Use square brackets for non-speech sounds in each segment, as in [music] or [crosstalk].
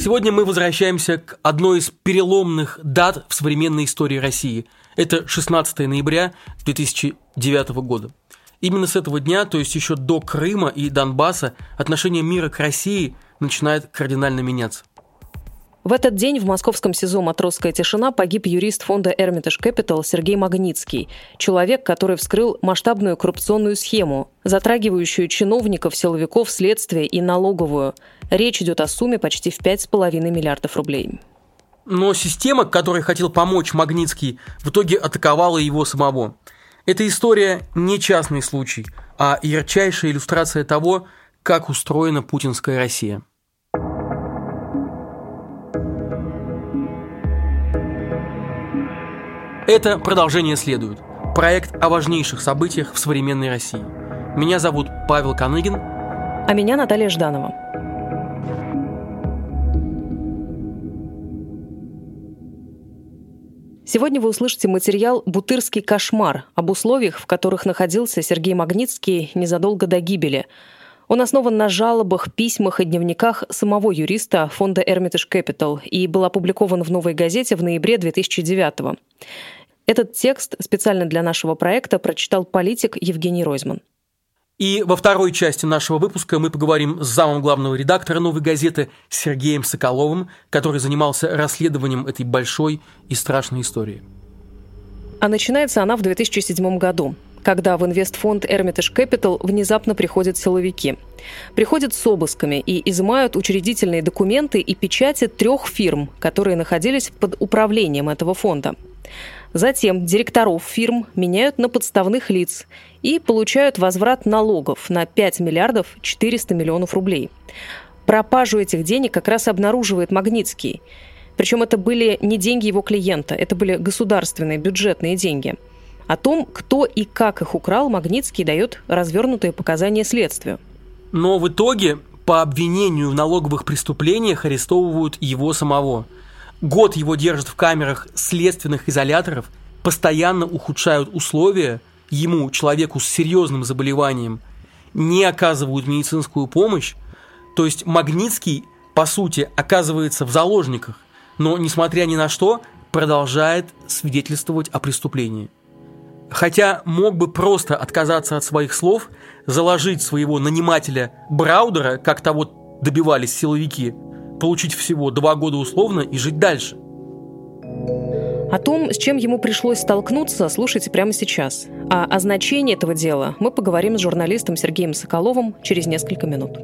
Сегодня мы возвращаемся к одной из переломных дат в современной истории России. Это 16 ноября 2009 года. Именно с этого дня, то есть еще до Крыма и Донбасса, отношение мира к России начинает кардинально меняться. В этот день в московском СИЗО «Матросская тишина» погиб юрист фонда Hermitage Capital Сергей Магнитский, человек, который вскрыл масштабную коррупционную схему, затрагивающую чиновников, силовиков, следствия и налоговую. Речь идет о сумме почти в 5,5 миллиардов рублей. Но система, которой хотел помочь Магнитский, в итоге атаковала его самого. Эта история не частный случай, а ярчайшая иллюстрация того, как устроена путинская Россия. Это продолжение следует. Проект о важнейших событиях в современной России. Меня зовут Павел Коныгин. А меня Наталья Жданова. Сегодня вы услышите материал «Бутырский кошмар» об условиях, в которых находился Сергей Магнитский незадолго до гибели. Он основан на жалобах, письмах и дневниках самого юриста фонда Hermitage Capital и был опубликован в «Новой газете» в ноябре 2009 года. Этот текст специально для нашего проекта прочитал политик Евгений Ройзман. И во второй части нашего выпуска мы поговорим с замом главного редактора «Новой газеты» Сергеем Соколовым, который занимался расследованием этой большой и страшной истории. А начинается она в 2007 году, когда в инвестфонд Hermitage Capital внезапно приходят силовики. Приходят с обысками и изымают учредительные документы и печати трех фирм, которые находились под управлением этого фонда – Затем директоров фирм меняют на подставных лиц и получают возврат налогов на 5 миллиардов 400 миллионов рублей. Пропажу этих денег как раз обнаруживает Магнитский. Причем это были не деньги его клиента, это были государственные бюджетные деньги. О том, кто и как их украл, Магнитский дает развернутые показания следствию. Но в итоге по обвинению в налоговых преступлениях арестовывают его самого – Год его держат в камерах следственных изоляторов, постоянно ухудшают условия, ему, человеку с серьезным заболеванием, не оказывают медицинскую помощь. То есть Магнитский, по сути, оказывается в заложниках, но, несмотря ни на что, продолжает свидетельствовать о преступлении. Хотя мог бы просто отказаться от своих слов, заложить своего нанимателя Браудера, как того добивались силовики – получить всего два года условно и жить дальше. О том, с чем ему пришлось столкнуться, слушайте прямо сейчас. А о значении этого дела мы поговорим с журналистом Сергеем Соколовым через несколько минут.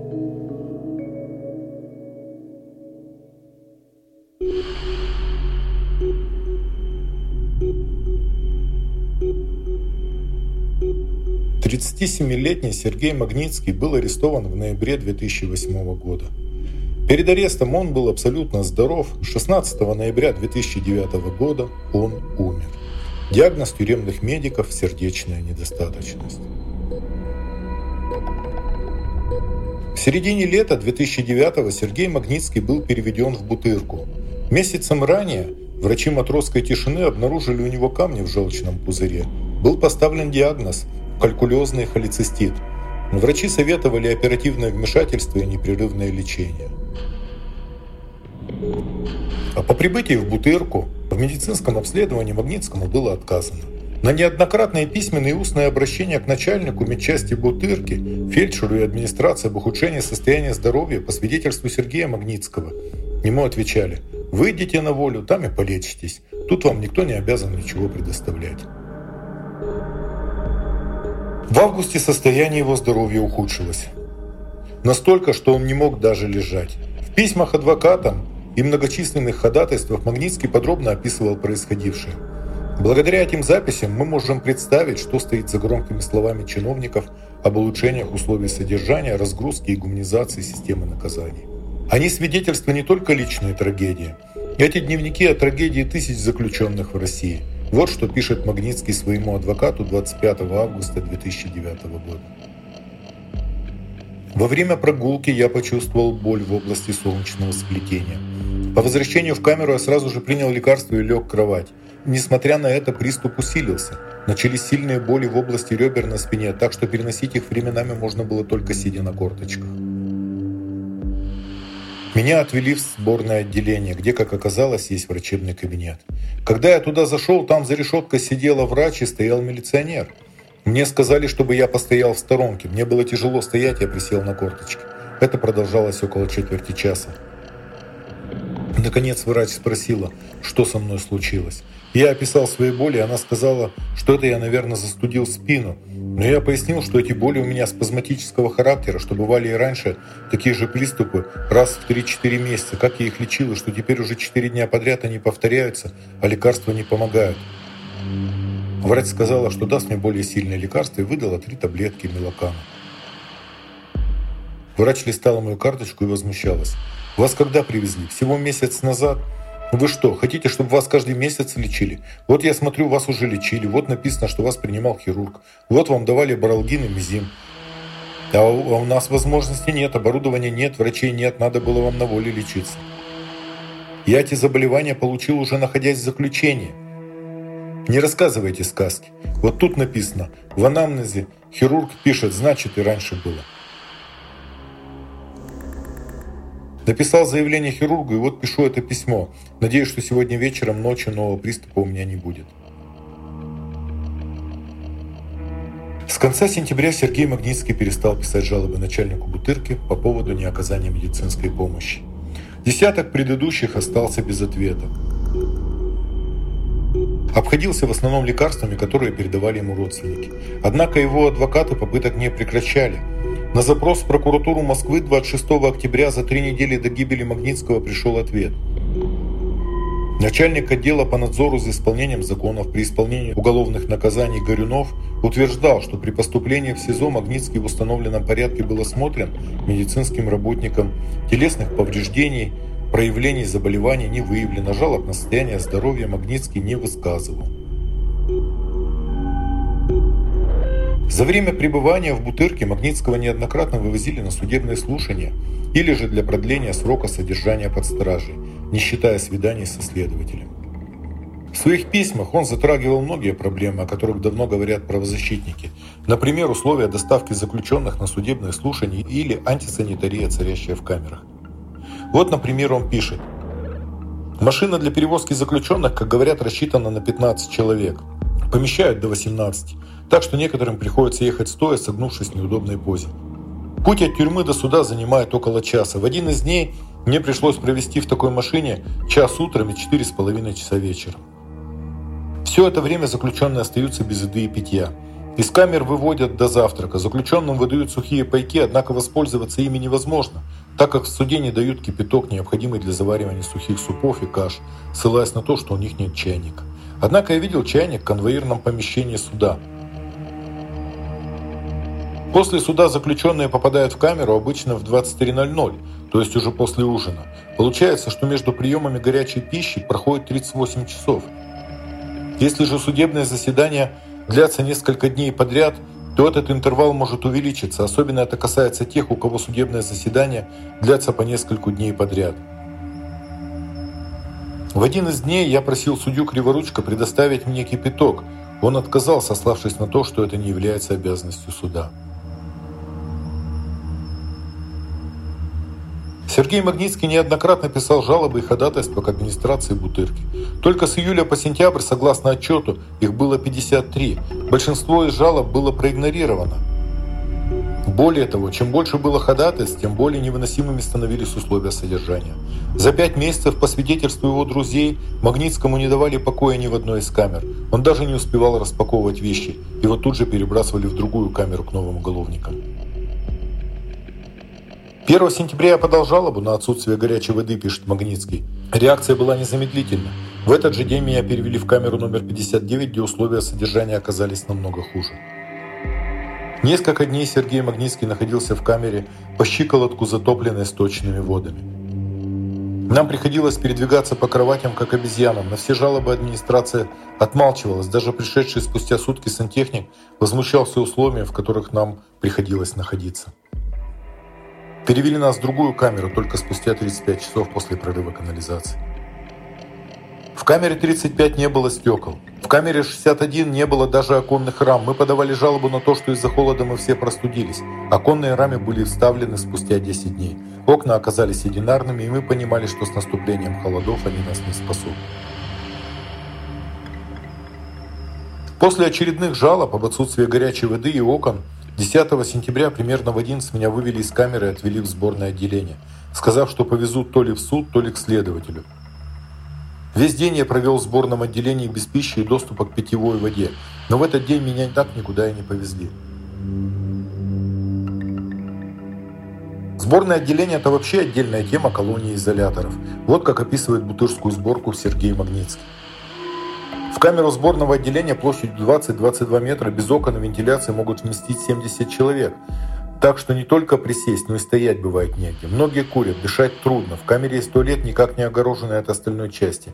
Тридцатисемилетний Сергей Магнитский был арестован в ноябре 2008 года. Перед арестом он был абсолютно здоров. 16 ноября 2009 года он умер. Диагноз тюремных медиков – сердечная недостаточность. В середине лета 2009 Сергей Магнитский был переведен в Бутырку. Месяцем ранее врачи матросской тишины обнаружили у него камни в желчном пузыре. Был поставлен диагноз – калькулезный холецистит. Врачи советовали оперативное вмешательство и непрерывное лечение. А по прибытии в Бутырку в медицинском обследовании Магнитскому было отказано. На неоднократные письменные и устные обращения к начальнику медчасти Бутырки, фельдшеру и администрации об ухудшении состояния здоровья по свидетельству Сергея Магнитского ему отвечали «Выйдите на волю, там и полечитесь. Тут вам никто не обязан ничего предоставлять». В августе состояние его здоровья ухудшилось. Настолько, что он не мог даже лежать. В письмах адвокатам и многочисленных ходатайствах Магнитский подробно описывал происходившее. Благодаря этим записям мы можем представить, что стоит за громкими словами чиновников об улучшениях условий содержания, разгрузки и гуманизации системы наказаний. Они свидетельства не только личной трагедии. Эти дневники о трагедии тысяч заключенных в России. Вот что пишет Магнитский своему адвокату 25 августа 2009 года. Во время прогулки я почувствовал боль в области солнечного сплетения – по возвращению в камеру я сразу же принял лекарство и лег в кровать. Несмотря на это, приступ усилился. Начались сильные боли в области ребер на спине, так что переносить их временами можно было только сидя на корточках. Меня отвели в сборное отделение, где, как оказалось, есть врачебный кабинет. Когда я туда зашел, там за решеткой сидела врач и стоял милиционер. Мне сказали, чтобы я постоял в сторонке. Мне было тяжело стоять, я присел на корточки. Это продолжалось около четверти часа. Наконец врач спросила, что со мной случилось. Я описал свои боли, она сказала, что это я, наверное, застудил спину. Но я пояснил, что эти боли у меня спазматического характера, что бывали и раньше такие же приступы раз в 3-4 месяца. Как я их лечил, и что теперь уже 4 дня подряд они повторяются, а лекарства не помогают. Врач сказала, что даст мне более сильное лекарство и выдала три таблетки мелокана. Врач листала мою карточку и возмущалась. «Вас когда привезли? Всего месяц назад?» «Вы что, хотите, чтобы вас каждый месяц лечили? Вот я смотрю, вас уже лечили. Вот написано, что вас принимал хирург. Вот вам давали баралгин и мизим. А у, а у нас возможности нет, оборудования нет, врачей нет, надо было вам на воле лечиться. Я эти заболевания получил уже находясь в заключении. Не рассказывайте сказки. Вот тут написано, в анамнезе хирург пишет, значит и раньше было. Написал заявление хирургу, и вот пишу это письмо. Надеюсь, что сегодня вечером, ночью нового приступа у меня не будет. С конца сентября Сергей Магнитский перестал писать жалобы начальнику Бутырки по поводу неоказания медицинской помощи. Десяток предыдущих остался без ответа. Обходился в основном лекарствами, которые передавали ему родственники. Однако его адвокаты попыток не прекращали – на запрос в прокуратуру Москвы 26 октября за три недели до гибели Магнитского пришел ответ. Начальник отдела по надзору за исполнением законов при исполнении уголовных наказаний Горюнов утверждал, что при поступлении в СИЗО Магнитский в установленном порядке был осмотрен медицинским работником, телесных повреждений, проявлений заболеваний не выявлено, жалоб на состояние здоровья Магнитский не высказывал. За время пребывания в Бутырке Магнитского неоднократно вывозили на судебные слушания или же для продления срока содержания под стражей, не считая свиданий со следователем. В своих письмах он затрагивал многие проблемы, о которых давно говорят правозащитники. Например, условия доставки заключенных на судебные слушания или антисанитария, царящая в камерах. Вот, например, он пишет. Машина для перевозки заключенных, как говорят, рассчитана на 15 человек. Помещают до 18 так что некоторым приходится ехать стоя, согнувшись в неудобной позе. Путь от тюрьмы до суда занимает около часа. В один из дней мне пришлось провести в такой машине час утром и четыре с половиной часа вечером. Все это время заключенные остаются без еды и питья. Из камер выводят до завтрака. Заключенным выдают сухие пайки, однако воспользоваться ими невозможно, так как в суде не дают кипяток, необходимый для заваривания сухих супов и каш, ссылаясь на то, что у них нет чайника. Однако я видел чайник в конвоирном помещении суда – После суда заключенные попадают в камеру обычно в 23.00, то есть уже после ужина. Получается, что между приемами горячей пищи проходит 38 часов. Если же судебное заседание длятся несколько дней подряд, то этот интервал может увеличиться. Особенно это касается тех, у кого судебное заседание длятся по несколько дней подряд. В один из дней я просил судью Криворучка предоставить мне кипяток. Он отказал, сославшись на то, что это не является обязанностью суда. Сергей Магнитский неоднократно писал жалобы и ходатайства к администрации Бутырки. Только с июля по сентябрь, согласно отчету, их было 53. Большинство из жалоб было проигнорировано. Более того, чем больше было ходатайств, тем более невыносимыми становились условия содержания. За пять месяцев, по свидетельству его друзей, Магнитскому не давали покоя ни в одной из камер. Он даже не успевал распаковывать вещи. Его тут же перебрасывали в другую камеру к новым уголовникам. 1 сентября я подал жалобу на отсутствие горячей воды, пишет Магнитский. Реакция была незамедлительна. В этот же день меня перевели в камеру номер 59, где условия содержания оказались намного хуже. Несколько дней Сергей Магнитский находился в камере по щиколотку, затопленной сточными водами. Нам приходилось передвигаться по кроватям, как обезьянам. На все жалобы администрация отмалчивалась. Даже пришедший спустя сутки сантехник возмущался условиями, в которых нам приходилось находиться. Перевели нас в другую камеру только спустя 35 часов после прорыва канализации. В камере 35 не было стекол. В камере 61 не было даже оконных рам. Мы подавали жалобу на то, что из-за холода мы все простудились. Оконные рамы были вставлены спустя 10 дней. Окна оказались единарными, и мы понимали, что с наступлением холодов они нас не спасут. После очередных жалоб об отсутствии горячей воды и окон 10 сентября примерно в 11 меня вывели из камеры и отвели в сборное отделение, сказав, что повезут то ли в суд, то ли к следователю. Весь день я провел в сборном отделении без пищи и доступа к питьевой воде, но в этот день меня так никуда и не повезли. Сборное отделение – это вообще отдельная тема колонии изоляторов. Вот как описывает бутырскую сборку Сергей Магнитский. Камеру сборного отделения площадью 20-22 метра без окон и вентиляции могут вместить 70 человек. Так что не только присесть, но и стоять бывает негде. Многие курят, дышать трудно. В камере есть туалет, никак не огороженный от остальной части.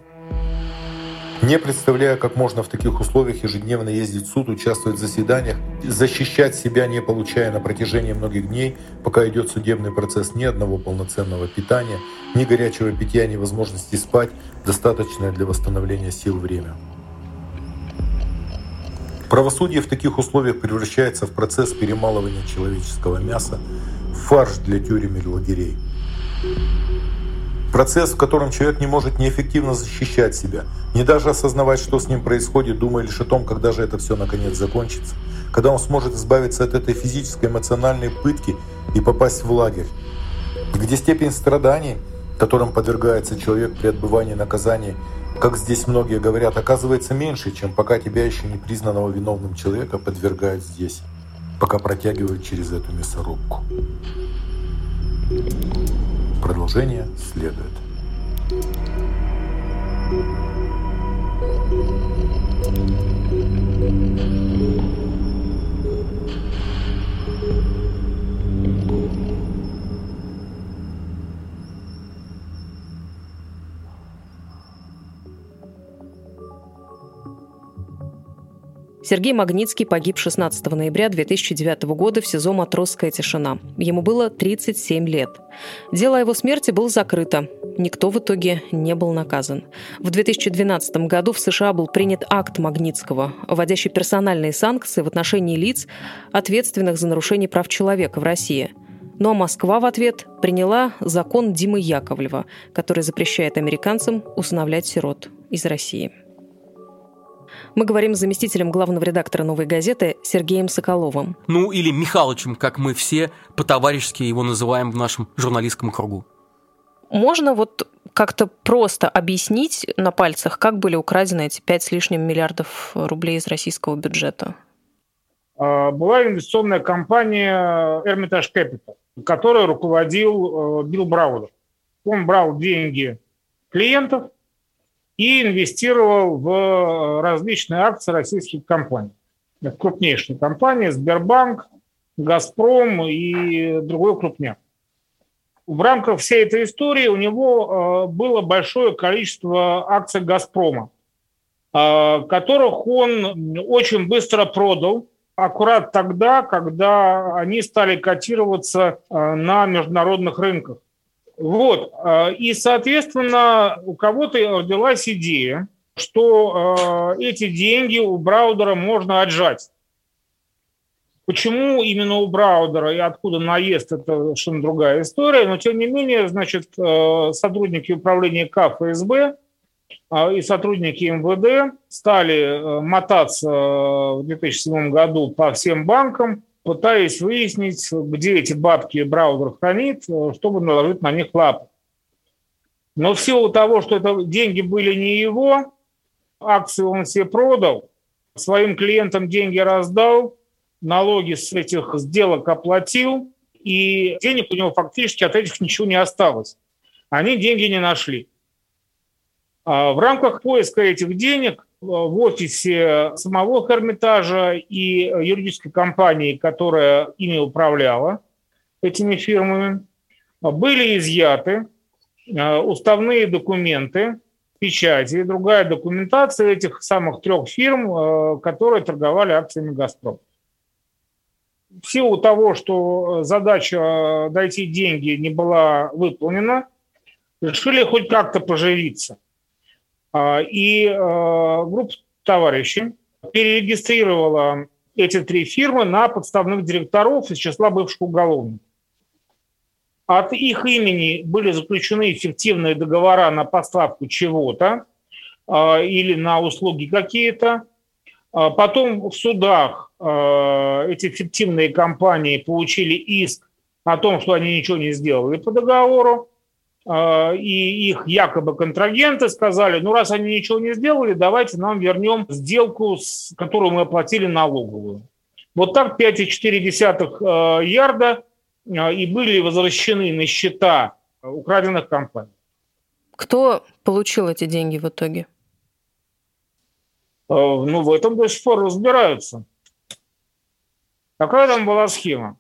Не представляю, как можно в таких условиях ежедневно ездить в суд, участвовать в заседаниях, защищать себя, не получая на протяжении многих дней, пока идет судебный процесс, ни одного полноценного питания, ни горячего питья, ни возможности спать, достаточное для восстановления сил время. Правосудие в таких условиях превращается в процесс перемалывания человеческого мяса, в фарш для тюрем или лагерей. Процесс, в котором человек не может неэффективно защищать себя, не даже осознавать, что с ним происходит, думая лишь о том, когда же это все наконец закончится, когда он сможет избавиться от этой физической, эмоциональной пытки и попасть в лагерь, где степень страданий, которым подвергается человек при отбывании наказания, как здесь многие говорят, оказывается меньше, чем пока тебя еще не признанного виновным человека подвергают здесь, пока протягивают через эту мясорубку. Продолжение следует. Сергей Магнитский погиб 16 ноября 2009 года в СИЗО «Матросская тишина». Ему было 37 лет. Дело о его смерти было закрыто. Никто в итоге не был наказан. В 2012 году в США был принят акт Магнитского, вводящий персональные санкции в отношении лиц, ответственных за нарушение прав человека в России. Ну а Москва в ответ приняла закон Димы Яковлева, который запрещает американцам усыновлять сирот из России. Мы говорим с заместителем главного редактора «Новой газеты» Сергеем Соколовым. Ну, или Михалычем, как мы все по-товарищески его называем в нашем журналистском кругу. Можно вот как-то просто объяснить на пальцах, как были украдены эти пять с лишним миллиардов рублей из российского бюджета? А, была инвестиционная компания Hermitage Capital, которой руководил э, Билл Браудер. Он брал деньги клиентов, и инвестировал в э, различные акции российских компаний. Крупнейшие компании, Сбербанк, Газпром и другой крупняк. В рамках всей этой истории у него э, было большое количество акций «Газпрома», э, которых он очень быстро продал, аккурат тогда, когда они стали котироваться на международных рынках. Вот. А, и, соответственно, у кого-то родилась идея, что а, эти деньги у Браудера можно отжать. Почему именно у Браудера и откуда наезд, это совершенно другая история. Но, тем не менее, значит, а, сотрудники управления КФСБ и сотрудники МВД стали мотаться в 2007 году по всем банкам, пытаясь выяснить, где эти бабки браузер хранит, чтобы наложить на них лапы. Но в силу того, что это деньги были не его, акции он все продал, своим клиентам деньги раздал, налоги с этих сделок оплатил, и денег у него фактически от этих ничего не осталось. Они деньги не нашли. А в рамках поиска этих денег в офисе самого Эрмитажа и юридической компании, которая ими управляла, этими фирмами, были изъяты э, уставные документы, печати и другая документация этих самых трех фирм, э, которые торговали акциями «Газпром». В силу того, что задача дойти деньги не была выполнена, решили хоть как-то поживиться – И группа товарищей перерегистрировала эти три фирмы на подставных директоров из числа бывших уголовников. От их имени были заключены эффективные договора на поставку чего-то или на услуги какие-то. Потом в судах эти фиктивные компании получили иск о том, что они ничего не сделали по договору. А, и их якобы контрагенты сказали, ну раз они ничего не сделали, давайте нам вернем сделку, которую мы оплатили налоговую. Вот так 5,4 а, ярда а, и были возвращены на счета украденных компаний. Кто получил эти деньги в итоге? Ну, в этом до сих пор разбираются. Какая там была схема?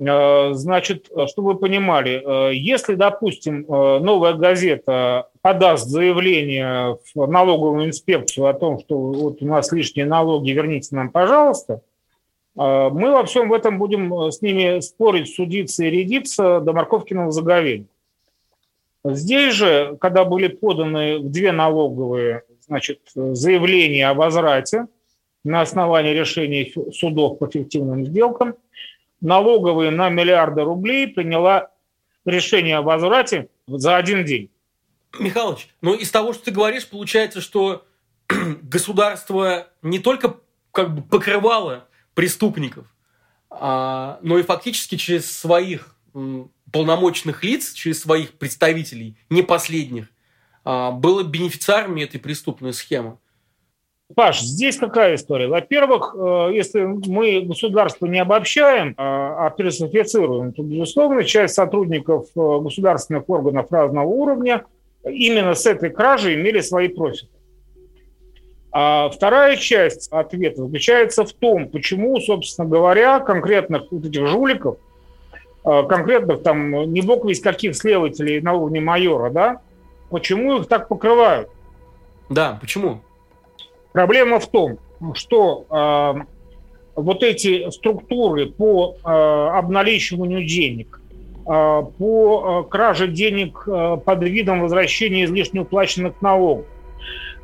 Э, значит, чтобы вы понимали, э, если, допустим, э, новая газета подаст заявление в налоговую инспекцию о том, что вот у нас лишние налоги, верните нам, пожалуйста, мы во всем в этом будем с ними спорить, судиться и рядиться до морковкиного заговения. Здесь же, когда были поданы две налоговые значит, заявления о возврате на основании решений судов по фиктивным сделкам – налоговые на миллиарды рублей приняла решение о возврате за один день. Михалыч, ну из того, что ты говоришь, получается, что [clears throat] государство не только как бы покрывало преступников, а, но и фактически через своих полномочных лиц, через своих представителей, не последних, а, было бенефициарами этой преступной схемы. Паш, здесь какая история? Во-первых, э, если мы государство не обобщаем, а, а персонифицируем, то, безусловно, часть сотрудников э, государственных органов разного уровня именно с этой кражей имели свои профиты. А вторая часть ответа заключается в том, почему, собственно говоря, конкретных вот этих жуликов, э, конкретных там не бог весь каких следователей на уровне майора, да, почему их так покрывают? Да, почему? Проблема в том, что э, вот эти структуры по э, обналичиванию денег, э, по э, краже денег э, под видом возвращения излишне уплаченных налогов,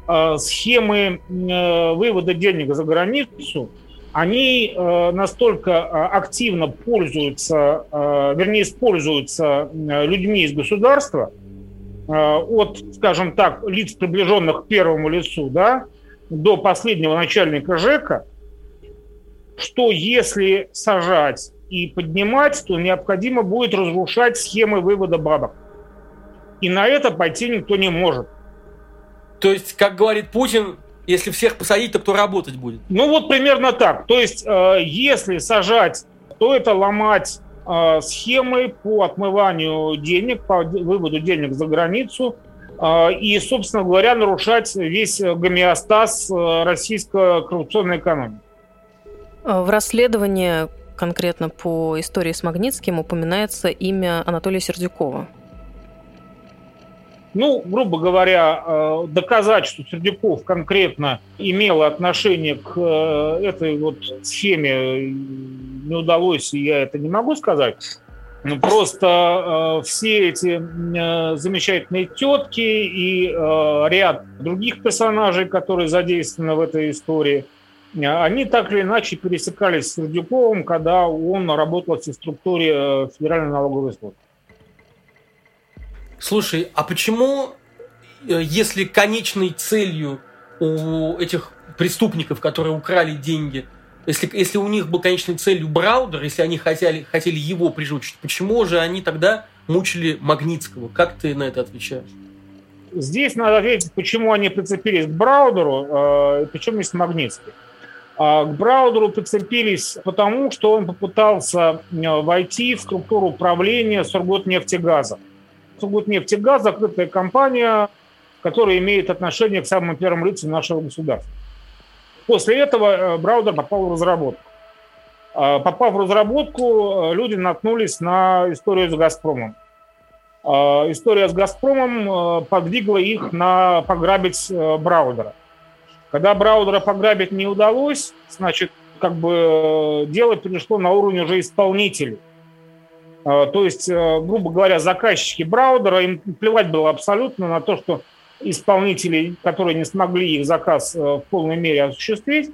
э, схемы э, вывода денег за границу, они э, настолько активно пользуются, э, вернее, используются э, людьми из государства, э, от, скажем так, лиц, приближенных к первому лицу, да, до последнего начальника ЖЭКа, что если сажать и поднимать, то необходимо будет разрушать схемы вывода бабок. И на это пойти никто не может. То есть, как говорит Путин, если всех посадить, то кто работать будет? Ну вот примерно так. То есть, э, если сажать, то это ломать э, схемы по отмыванию денег, по выводу денег за границу – и, собственно говоря, нарушать весь гомеостаз э, российской коррупционной экономики. А, в расследовании конкретно по истории с Магнитским упоминается имя Анатолия Сердюкова. Ну, грубо говоря, э, доказать, что Сердюков конкретно имел отношение к э, этой вот схеме не удалось, и я это не могу сказать. Ну, просто э, все эти э, замечательные тетки и э, ряд других персонажей, которые задействованы в этой истории, э, они так или иначе пересекались с Сердюковым, когда он работал в структуре э, Федеральной налоговой службы. Слушай, а почему, э, если конечной целью у этих преступников, которые украли деньги, если, если у них был конечной целью Браудер, если они хотели, хотели его прижучить, почему же они тогда мучили Магнитского? Как ты на это отвечаешь? Здесь надо ответить, почему они прицепились к Браудеру, э, причем есть Магнитский. А к Браудеру прицепились потому, что он попытался э, войти в структуру управления Сургутнефтегаза. Сургутнефтегаз – закрытая компания, которая имеет отношение к самым первым лицам нашего государства. После этого э, браузер попал в разработку. А, попав в разработку, э, люди наткнулись на историю с «Газпромом». История с «Газпромом» э, подвигла их на пограбить браузера. Когда браузера пограбить не удалось, значит, как бы дело перешло на уровень уже исполнителей. То есть, грубо говоря, заказчики браузера, им плевать было абсолютно на то, что исполнителей, которые не смогли их заказ в полной мере осуществить,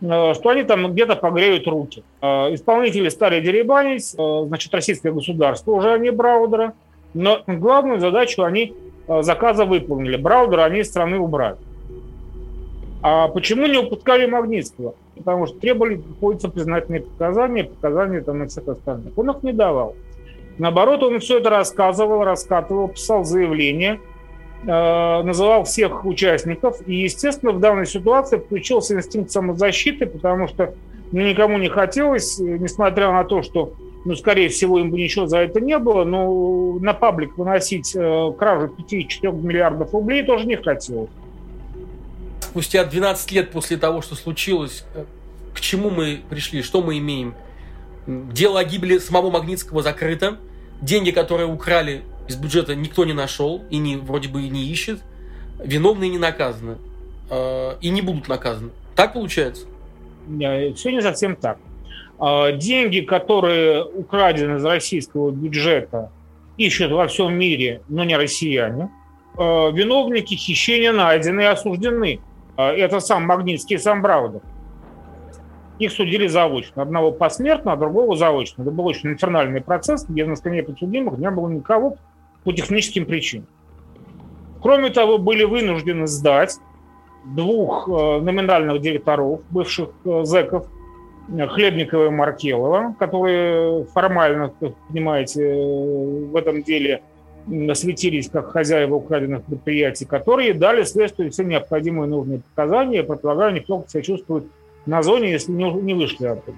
что они там где-то погреют руки. Исполнители стали деребанить, значит, российское государство уже, а не Браудера, но главную задачу они заказа выполнили. Браудера они из страны убрали. А почему не упускали Магнитского? Потому что требовали, приходится признательные показания, показания там на всех остальных. Он их не давал. Наоборот, он все это рассказывал, раскатывал, писал заявление, э, называл всех участников. И, естественно, в данной ситуации включился инстинкт самозащиты, потому что ну, никому не хотелось, несмотря на то, что, ну, скорее всего, им бы ничего за это не было, но на паблик выносить э, кражу 5-4 миллиардов рублей тоже не хотелось спустя 12 лет после того, что случилось, э, к чему мы пришли, что мы имеем? Дело о гибели самого Магнитского закрыто. Деньги, которые украли из бюджета, никто не нашел и не, вроде бы и не ищет. Виновные не наказаны. Э, и не будут наказаны. Так получается? Все не совсем так. А, деньги, которые украдены из российского бюджета, ищут во всем мире, но не россияне. А, виновники хищения найдены и осуждены. Это сам Магнитский и сам Браудер. Их судили заочно. Одного посмертно, а другого заочно. Это был очень инфернальный процесс, где на скамье подсудимых не было никого по техническим причинам. Кроме того, были вынуждены сдать двух э, номинальных директоров, бывших э, зэков, Хлебникова и Маркелова, которые формально, как понимаете, в этом деле светились как хозяева украденных предприятий, которые дали следствию все необходимые нужные показания, предполагаю, никто себя чувствует на зоне, если не, вышли оттуда.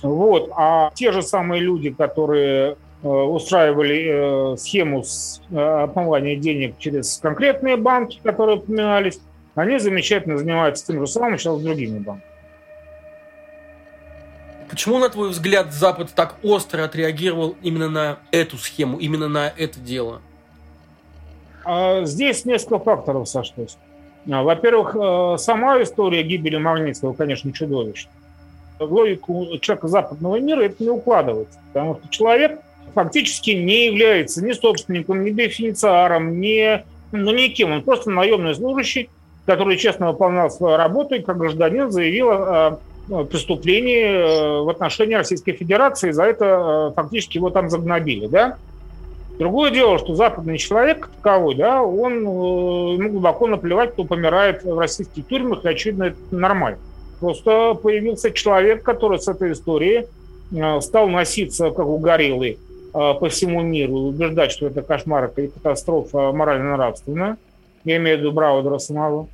Вот. А те же самые люди, которые э, устраивали э, схему с э, отмывания денег через конкретные банки, которые упоминались, они замечательно занимаются тем же самым сейчас с другими банками. Почему, на твой взгляд, Запад так остро отреагировал именно на эту схему, именно на это дело? А, здесь несколько факторов сошлось. А, во-первых, э, сама история гибели Магнитского, конечно, чудовищна. В логику человека западного мира это не укладывается, потому что человек фактически не является ни собственником, ни бенефициаром, ни, ну, никем. Он просто наемный служащий, который честно выполнял свою работу и как гражданин заявил о Э, преступлений э, в отношении Российской Федерации, за это э, фактически его там загнобили, да. Другое дело, что западный человек таковой, да, он ему глубоко наплевать, кто помирает в российских тюрьмах, и, очевидно, это нормально. Просто появился человек, который с этой историей стал носиться, как у гориллы, по всему миру, убеждать, что это кошмар, это катастрофа морально-нравственная. Я имею в виду Браудера самого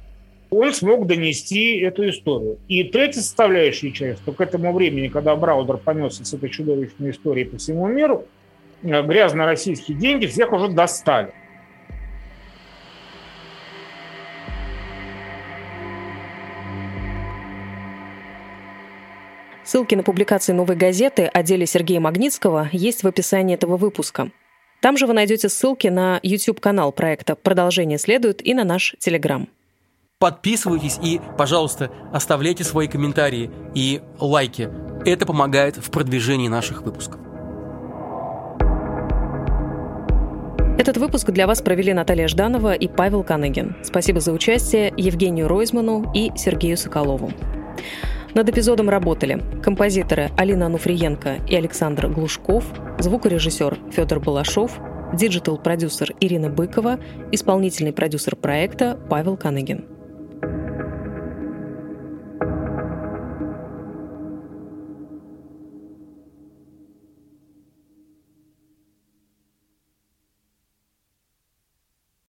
он смог донести эту историю. И третья составляющая часть, что к этому времени, когда Браудер понесся с этой чудовищной историей по всему миру, э, грязно-российские деньги всех уже достали. Ссылки на публикации «Новой газеты» о деле Сергея Магнитского есть в описании этого выпуска. Там же вы найдете ссылки на YouTube-канал проекта «Продолжение следует» и на наш Телеграм. Подписывайтесь и, пожалуйста, оставляйте свои комментарии и лайки. Это помогает в продвижении наших выпусков. Этот выпуск для вас провели Наталья Жданова и Павел Каныгин. Спасибо за участие Евгению Ройзману и Сергею Соколову. Над эпизодом работали композиторы Алина Ануфриенко и Александр Глушков, звукорежиссер Федор Балашов, digital-продюсер Ирина Быкова, исполнительный продюсер проекта Павел Каныгин.